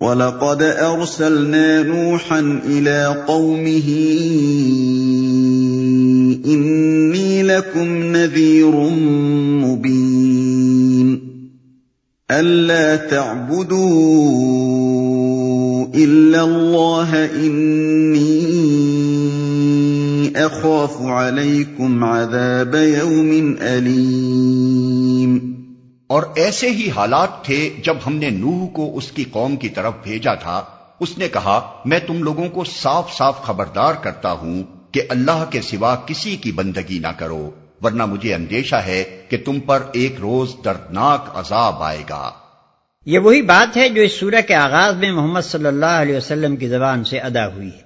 وَلَقَدْ أَرْسَلْنَا نُوحًا إِلَىٰ قَوْمِهِ إِنِّي لَكُمْ نَذِيرٌ مُّبِينٌ أَلَّا تَعْبُدُوا إِلَّا اللَّهَ إِنِّي أَخَافُ عَلَيْكُمْ عَذَابَ يَوْمٍ أَلِيمٍ اور ایسے ہی حالات تھے جب ہم نے نوح کو اس کی قوم کی طرف بھیجا تھا۔ اس نے کہا، میں تم لوگوں کو صاف صاف خبردار کرتا ہوں کہ اللہ کے سوا کسی کی بندگی نہ کرو، ورنہ مجھے اندیشہ ہے کہ تم پر ایک روز دردناک عذاب آئے گا۔ یہ وہی بات ہے جو اس سورہ کے آغاز میں محمد صلی اللہ علیہ وسلم کی زبان سے ادا ہوئی ہے۔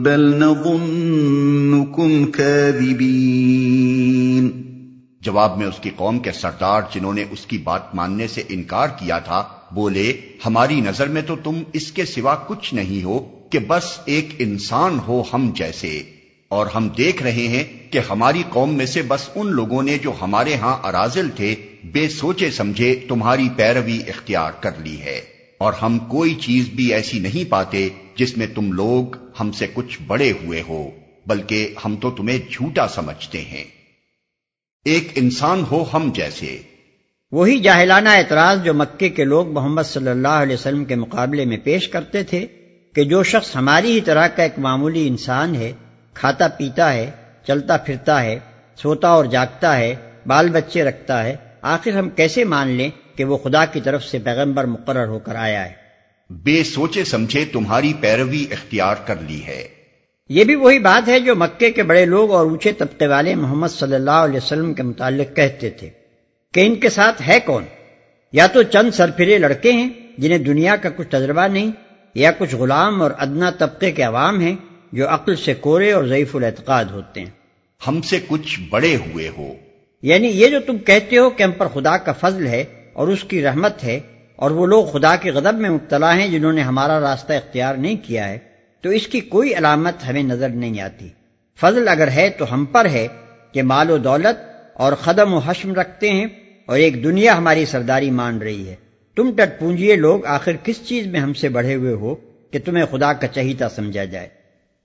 بل نظنكم كاذبين جواب میں اس کی قوم کے سردار جنہوں نے اس کی بات ماننے سے انکار کیا تھا، بولے، ہماری نظر میں تو تم اس کے سوا کچھ نہیں ہو کہ بس ایک انسان ہو ہم جیسے۔ اور ہم دیکھ رہے ہیں کہ ہماری قوم میں سے بس ان لوگوں نے جو ہمارے ہاں ارازل تھے، بے سوچے سمجھے تمہاری پیروی اختیار کر لی ہے۔ اور ہم کوئی چیز بھی ایسی نہیں پاتے جس میں تم لوگ ہم سے کچھ بڑے ہوئے ہو، بلکہ ہم تو تمہیں جھوٹا سمجھتے ہیں۔ ایک انسان ہو ہم جیسے۔ وہی جاہلانہ اعتراض جو مکے کے لوگ محمد صلی اللہ علیہ وسلم کے مقابلے میں پیش کرتے تھے کہ جو شخص ہماری ہی طرح کا ایک معمولی انسان ہے، کھاتا پیتا ہے، چلتا پھرتا ہے، سوتا اور جاگتا ہے، بال بچے رکھتا ہے، آخر ہم کیسے مان لیں کہ وہ خدا کی طرف سے پیغمبر مقرر ہو کر آیا ہے؟ بے سوچے سمجھے تمہاری پیروی اختیار کر لی ہے۔ یہ بھی وہی بات ہے جو مکے کے بڑے لوگ اور اونچے طبقے والے محمد صلی اللہ علیہ وسلم کے متعلق کہتے تھے کہ ان کے ساتھ ہے کون؟ یا تو چند سرفرے لڑکے ہیں جنہیں دنیا کا کچھ تجربہ نہیں یا کچھ غلام اور ادنا طبقے کے عوام ہیں جو عقل سے کورے اور ضعیف الاعتقاد ہوتے ہیں۔ ہم سے کچھ بڑے ہوئے ہو۔ یعنی یہ جو تم کہتے ہو کہ ہم پر خدا کا فضل ہے اور اس کی رحمت ہے اور وہ لوگ خدا کے غضب میں مبتلا ہیں جنہوں نے ہمارا راستہ اختیار نہیں کیا ہے، تو اس کی کوئی علامت ہمیں نظر نہیں آتی۔ فضل اگر ہے تو ہم پر ہے کہ مال و دولت اور قدم و حشم رکھتے ہیں اور ایک دنیا ہماری سرداری مان رہی ہے۔ تم ٹٹ پونجیے لوگ، آخر کس چیز میں ہم سے بڑھے ہوئے ہو کہ تمہیں خدا کا چہیتا سمجھا جائے؟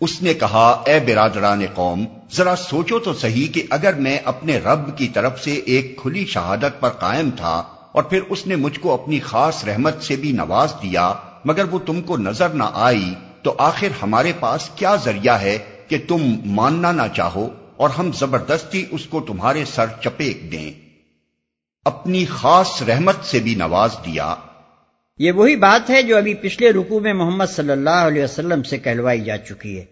اس نے کہا، اے برادران قوم، ذرا سوچو تو صحیح کہ اگر میں اپنے رب کی طرف سے ایک کھلی شہادت پر قائم تھا اور پھر اس نے مجھ کو اپنی خاص رحمت سے بھی نواز دیا، مگر وہ تم کو نظر نہ آئی، تو آخر ہمارے پاس کیا ذریعہ ہے کہ تم ماننا نہ چاہو اور ہم زبردستی اس کو تمہارے سر چپیک دیں؟ اپنی خاص رحمت سے بھی نواز دیا۔ یہ وہی بات ہے جو ابھی پچھلے رکوع میں محمد صلی اللہ علیہ وسلم سے کہلوائی جا چکی ہے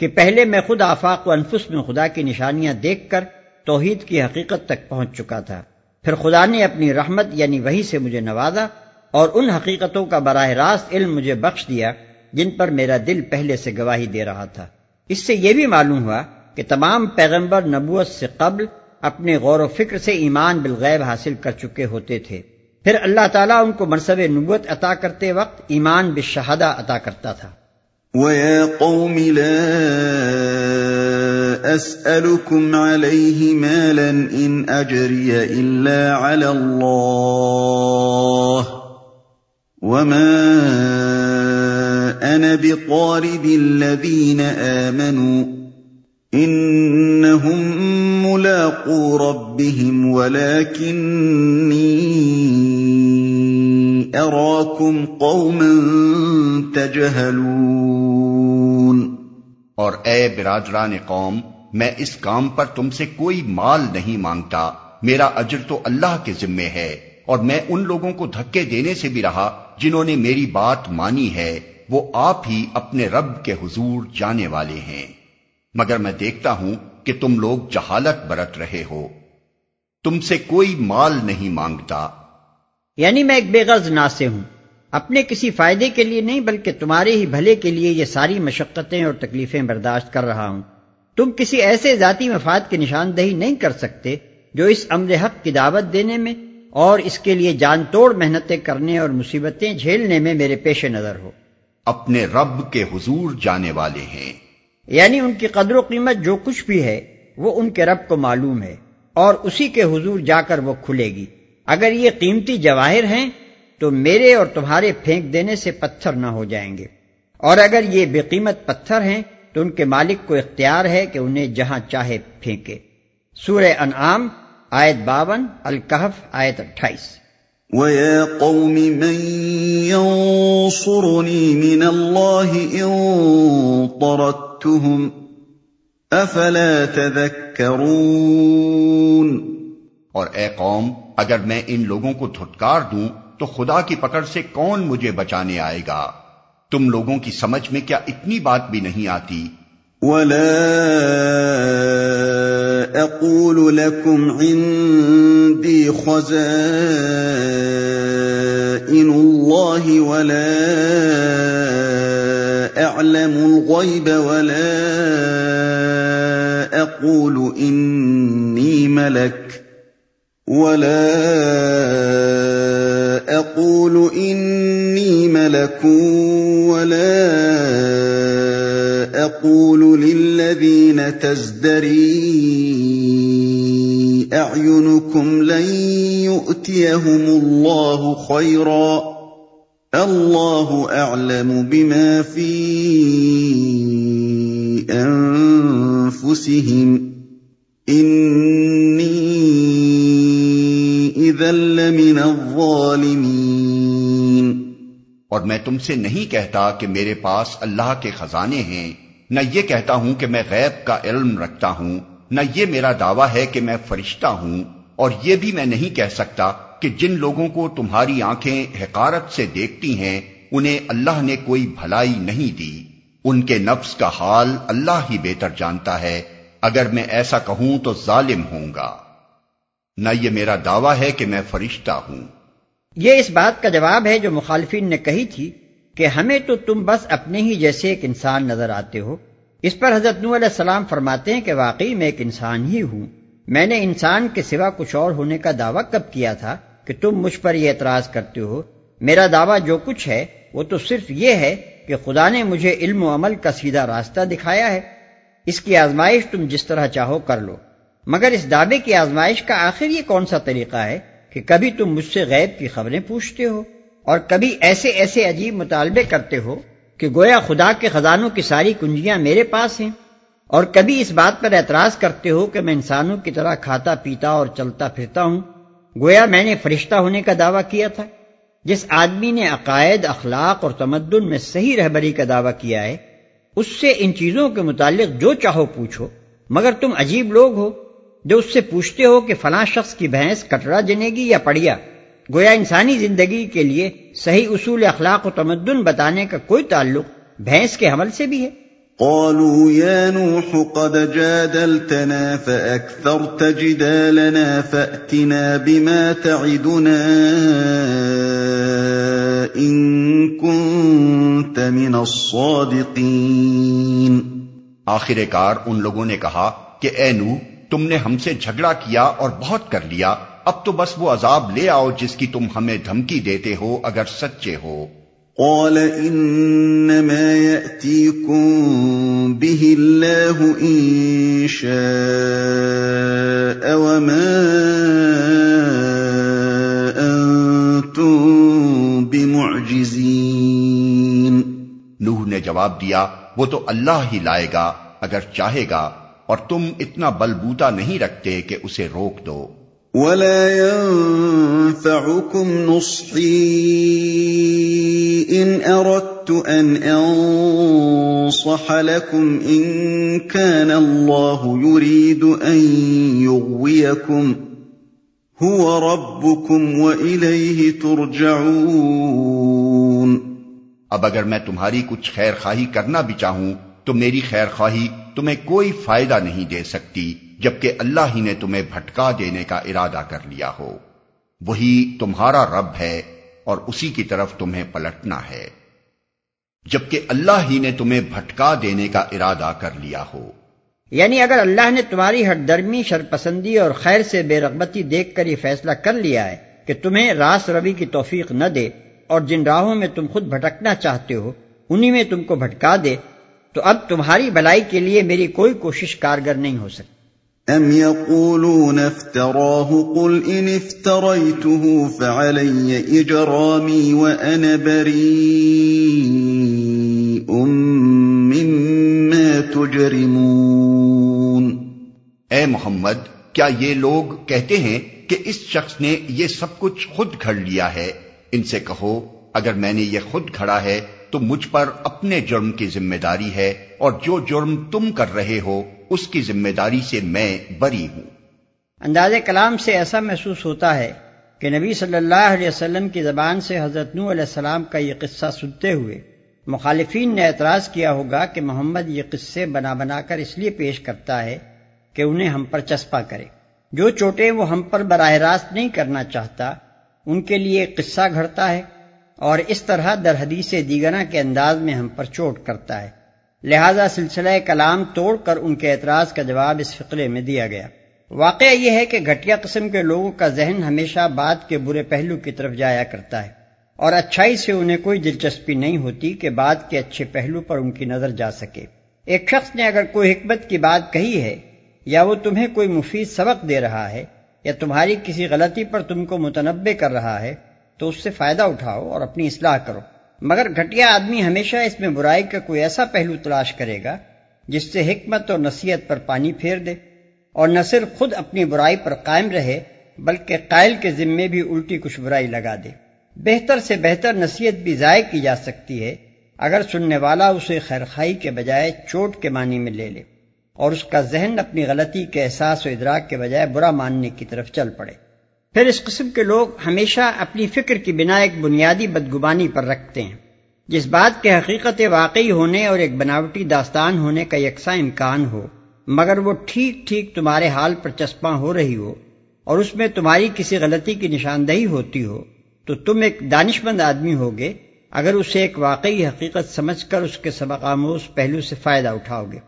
کہ پہلے میں خود آفاق و انفس میں خدا کی نشانیاں دیکھ کر توحید کی حقیقت تک پہنچ چکا تھا۔ پھر خدا نے اپنی رحمت یعنی وہی سے مجھے نوازا اور ان حقیقتوں کا براہ راست علم مجھے بخش دیا جن پر میرا دل پہلے سے گواہی دے رہا تھا۔ اس سے یہ بھی معلوم ہوا کہ تمام پیغمبر نبوت سے قبل اپنے غور و فکر سے ایمان بالغیب حاصل کر چکے ہوتے تھے۔ پھر اللہ تعالیٰ ان کو منصب نبوت عطا کرتے وقت ایمان بالشہادہ عطا کرتا تھا۔ وَيَا قَوْمِ لَا أَسْأَلُكُمْ عَلَيْهِ مَالًا إِنْ أَجْرِيَ إِلَّا عَلَى اللَّهِ وَمَا أَنَا بِطَارِدِ الَّذِينَ آمَنُوا إِنَّهُمْ مُلَاقُو رَبِّهِمْ وَلَكِنِّي اراکم قوما تجہلون اور اے برادران قوم، میں اس کام پر تم سے کوئی مال نہیں مانگتا۔ میرا اجر تو اللہ کے ذمے ہے، اور میں ان لوگوں کو دھکے دینے سے بھی رہا جنہوں نے میری بات مانی ہے۔ وہ آپ ہی اپنے رب کے حضور جانے والے ہیں۔ مگر میں دیکھتا ہوں کہ تم لوگ جہالت برت رہے ہو۔ تم سے کوئی مال نہیں مانگتا۔ یعنی میں ایک بے غرض ناسے ہوں۔ اپنے کسی فائدے کے لیے نہیں بلکہ تمہارے ہی بھلے کے لیے یہ ساری مشقتیں اور تکلیفیں برداشت کر رہا ہوں۔ تم کسی ایسے ذاتی مفاد کی نشاندہی نہیں کر سکتے جو اس امر حق کی دعوت دینے میں اور اس کے لیے جان توڑ محنتیں کرنے اور مصیبتیں جھیلنے میں میرے پیش نظر ہو۔ اپنے رب کے حضور جانے والے ہیں۔ یعنی ان کی قدر و قیمت جو کچھ بھی ہے، وہ ان کے رب کو معلوم ہے اور اسی کے حضور جا کر وہ کھلے گی۔ اگر یہ قیمتی جواہر ہیں، تو میرے اور تمہارے پھینک دینے سے پتھر نہ ہو جائیں گے۔ اور اگر یہ بے قیمت پتھر ہیں، تو ان کے مالک کو اختیار ہے کہ انہیں جہاں چاہے پھینکے۔ سورہ انعام، آیت باون الکحف آیت اٹھائیس۔ وَيَا قَوْمِ مَن يَنصُرُنِي مِنَ اللَّهِ إِن طَرَدتُّهُمْ أَفَلَا تَذَكَّرُونَ اور اے قوم اگر میں ان لوگوں کو دھٹکار دوں تو خدا کی پکڑ سے کون مجھے بچانے آئے گا؟ تم لوگوں کی سمجھ میں کیا اتنی بات بھی نہیں آتی؟ ولا اقول لكم عندي خزائن الله ولا اعلم الغيب ولا اقول اني ملك ولا اقول اني ملك ولا اقول للذين تزدري اعينكم لن يؤتيهم الله خيرا الله اعلم بما في انفسهم اني اذا لمن الظالمين اور میں تم سے نہیں کہتا کہ میرے پاس اللہ کے خزانے ہیں، نہ یہ کہتا ہوں کہ میں غیب کا علم رکھتا ہوں، نہ یہ میرا دعویٰ ہے کہ میں فرشتہ ہوں۔ اور یہ بھی میں نہیں کہہ سکتا کہ جن لوگوں کو تمہاری آنکھیں حقارت سے دیکھتی ہیں، انہیں اللہ نے کوئی بھلائی نہیں دی۔ ان کے نفس کا حال اللہ ہی بہتر جانتا ہے۔ اگر میں ایسا کہوں تو ظالم ہوں گا۔ نہ یہ میرا دعویٰ ہے کہ میں فرشتہ ہوں۔ یہ اس بات کا جواب ہے جو مخالفین نے کہی تھی کہ ہمیں تو تم بس اپنے ہی جیسے ایک انسان نظر آتے ہو۔ اس پر حضرت نو علیہ السلام فرماتے ہیں کہ واقعی میں ایک انسان ہی ہوں۔ میں نے انسان کے سوا کچھ اور ہونے کا دعویٰ کب کیا تھا کہ تم مجھ پر یہ اعتراض کرتے ہو؟ میرا دعویٰ جو کچھ ہے، وہ تو صرف یہ ہے کہ خدا نے مجھے علم و عمل کا سیدھا راستہ دکھایا ہے۔ اس کی آزمائش تم جس طرح چاہو کر لو۔ مگر اس دعوے کی آزمائش کا آخر یہ کون سا طریقہ ہے کہ کبھی تم مجھ سے غیب کی خبریں پوچھتے ہو اور کبھی ایسے ایسے عجیب مطالبے کرتے ہو کہ گویا خدا کے خزانوں کی ساری کنجیاں میرے پاس ہیں؟ اور کبھی اس بات پر اعتراض کرتے ہو کہ میں انسانوں کی طرح کھاتا پیتا اور چلتا پھرتا ہوں، گویا میں نے فرشتہ ہونے کا دعویٰ کیا تھا؟ جس آدمی نے عقائد، اخلاق اور تمدن میں صحیح رہبری کا دعویٰ کیا ہے، اس سے ان چیزوں کے متعلق جو چاہو پوچھو، مگر تم عجیب لوگ ہو جو اس سے پوچھتے ہو کہ فلاں شخص کی بھینس کٹرا جنے گی یا پڑیا۔ گویا انسانی زندگی کے لیے صحیح اصول، اخلاق و تمدن بتانے کا کوئی تعلق بھینس کے حمل سے بھی ہے؟ قالوا يا نوح قد جادلتنا فأكثرت جدالنا فأتنا بما تعدنا إن كنت من الصادقين. آخر کار ان لوگوں نے کہا کہ اے نو تم نے ہم سے جھگڑا کیا اور بہت کر لیا، اب تو بس وہ عذاب لے آؤ جس کی تم ہمیں دھمکی دیتے ہو اگر سچے ہو۔ قال انما ياتيكم به الله ان شاء وما انتم بمعجزين نوح نے جواب دیا، وہ تو اللہ ہی لائے گا، اگر چاہے گا، اور تم اتنا بلبوتا نہیں رکھتے کہ اسے روک دو۔ ولا ينفعكم نصحي ان اردت أردت أن أنصح لكم إن كان الله يريد أن يغويكم هو ربكم وإليه ترجعون اب اگر میں تمہاری کچھ خیر خواہی کرنا بھی چاہوں تو میری خیر خواہی تمہیں کوئی فائدہ نہیں دے سکتی۔ جبکہ اللہ ہی نے تمہیں بھٹکا دینے کا ارادہ کر لیا ہو۔ وہی تمہارا رب ہے اور اسی کی طرف تمہیں پلٹنا ہے۔ جبکہ اللہ ہی نے تمہیں بھٹکا دینے کا ارادہ کر لیا ہو۔ یعنی اگر اللہ نے تمہاری ہر درمی شرپسندی اور خیر سے بے رغبتی دیکھ کر یہ فیصلہ کر لیا ہے کہ تمہیں راس روی کی توفیق نہ دے اور جن راہوں میں تم خود بھٹکنا چاہتے ہو، انہی میں تم کو بھٹکا دے، تو اب تمہاری بلائی کے لیے میری کوئی کوشش کارگر نہیں ہو سکتی۔ ام يقولون افتراه قل ان افتريته فعلي اجرامي وانا بريء مما تجرمون اے محمد، کیا یہ لوگ کہتے ہیں کہ اس شخص نے یہ سب کچھ خود گھڑ لیا ہے؟ ان سے کہو، اگر میں نے یہ خود کھڑا ہے تو مجھ پر اپنے جرم کی ذمہ داری ہے اور جو جرم تم کر رہے ہو اس کی ذمہ داری سے میں بری ہوں۔ انداز کلام سے ایسا محسوس ہوتا ہے کہ نبی صلی اللہ علیہ وسلم کی زبان سے حضرت نو علیہ السلام کا یہ قصہ سنتے ہوئے مخالفین نے اعتراض کیا ہوگا کہ محمد یہ قصے بنا بنا کر اس لیے پیش کرتا ہے کہ انہیں ہم پر چسپا کرے۔ جو چوٹیں وہ ہم پر براہ راست نہیں کرنا چاہتا، ان کے لیے قصہ گھڑتا ہے اور اس طرح در حدیث دیگرہ کے انداز میں ہم پر چوٹ کرتا ہے۔ لہذا سلسلہ کلام توڑ کر ان کے اعتراض کا جواب اس فقرے میں دیا گیا۔ واقعہ یہ ہے کہ گھٹیا قسم کے لوگوں کا ذہن ہمیشہ بات کے برے پہلو کی طرف جایا کرتا ہے اور اچھائی سے انہیں کوئی دلچسپی نہیں ہوتی کہ بات کے اچھے پہلو پر ان کی نظر جا سکے۔ ایک شخص نے اگر کوئی حکمت کی بات کہی ہے یا وہ تمہیں کوئی مفید سبق دے رہا ہے یا تمہاری کسی غلطی پر تم کو متنبع کر رہا ہے تو اس سے فائدہ اٹھاؤ اور اپنی اصلاح کرو۔ مگر گھٹیا آدمی ہمیشہ اس میں برائی کا کوئی ایسا پہلو تلاش کرے گا جس سے حکمت اور نصیحت پر پانی پھیر دے اور نہ صرف خود اپنی برائی پر قائم رہے، بلکہ قائل کے ذمے بھی الٹی کچھ برائی لگا دے۔ بہتر سے بہتر نصیحت بھی ضائع کی جا سکتی ہے اگر سننے والا اسے خیرخائی کے بجائے چوٹ کے معنی میں لے لے اور اس کا ذہن اپنی غلطی کے احساس و ادراک کے بجائے برا ماننے کی طرف چل پڑے۔ پھر اس قسم کے لوگ ہمیشہ اپنی فکر کی بنا ایک بنیادی بدگبانی پر رکھتے ہیں، جس بات کے حقیقت واقعی ہونے اور ایک بناوٹی داستان ہونے کا یکساں امکان ہو، مگر وہ ٹھیک ٹھیک تمہارے حال پر چسپاں ہو رہی ہو اور اس میں تمہاری کسی غلطی کی نشاندہی ہوتی ہو، تو تم ایک دانش مند آدمی ہوگے اگر اسے ایک واقعی حقیقت سمجھ کر اس کے سبق آموز پہلو سے فائدہ اٹھاؤ گے۔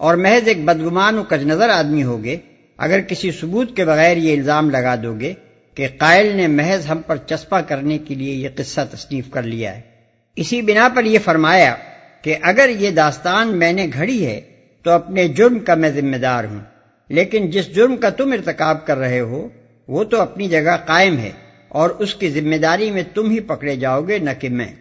اور محض ایک بدگمان و کج نظر آدمی ہوگے اگر کسی ثبوت کے بغیر یہ الزام لگا دو گے کہ قائل نے محض ہم پر چسپا کرنے کے لیے یہ قصہ تصنیف کر لیا ہے۔ اسی بنا پر یہ فرمایا کہ اگر یہ داستان میں نے گھڑی ہے تو اپنے جرم کا میں ذمہ دار ہوں، لیکن جس جرم کا تم ارتکاب کر رہے ہو، وہ تو اپنی جگہ قائم ہے اور اس کی ذمہ داری میں تم ہی پکڑے جاؤ گے، نہ کہ میں۔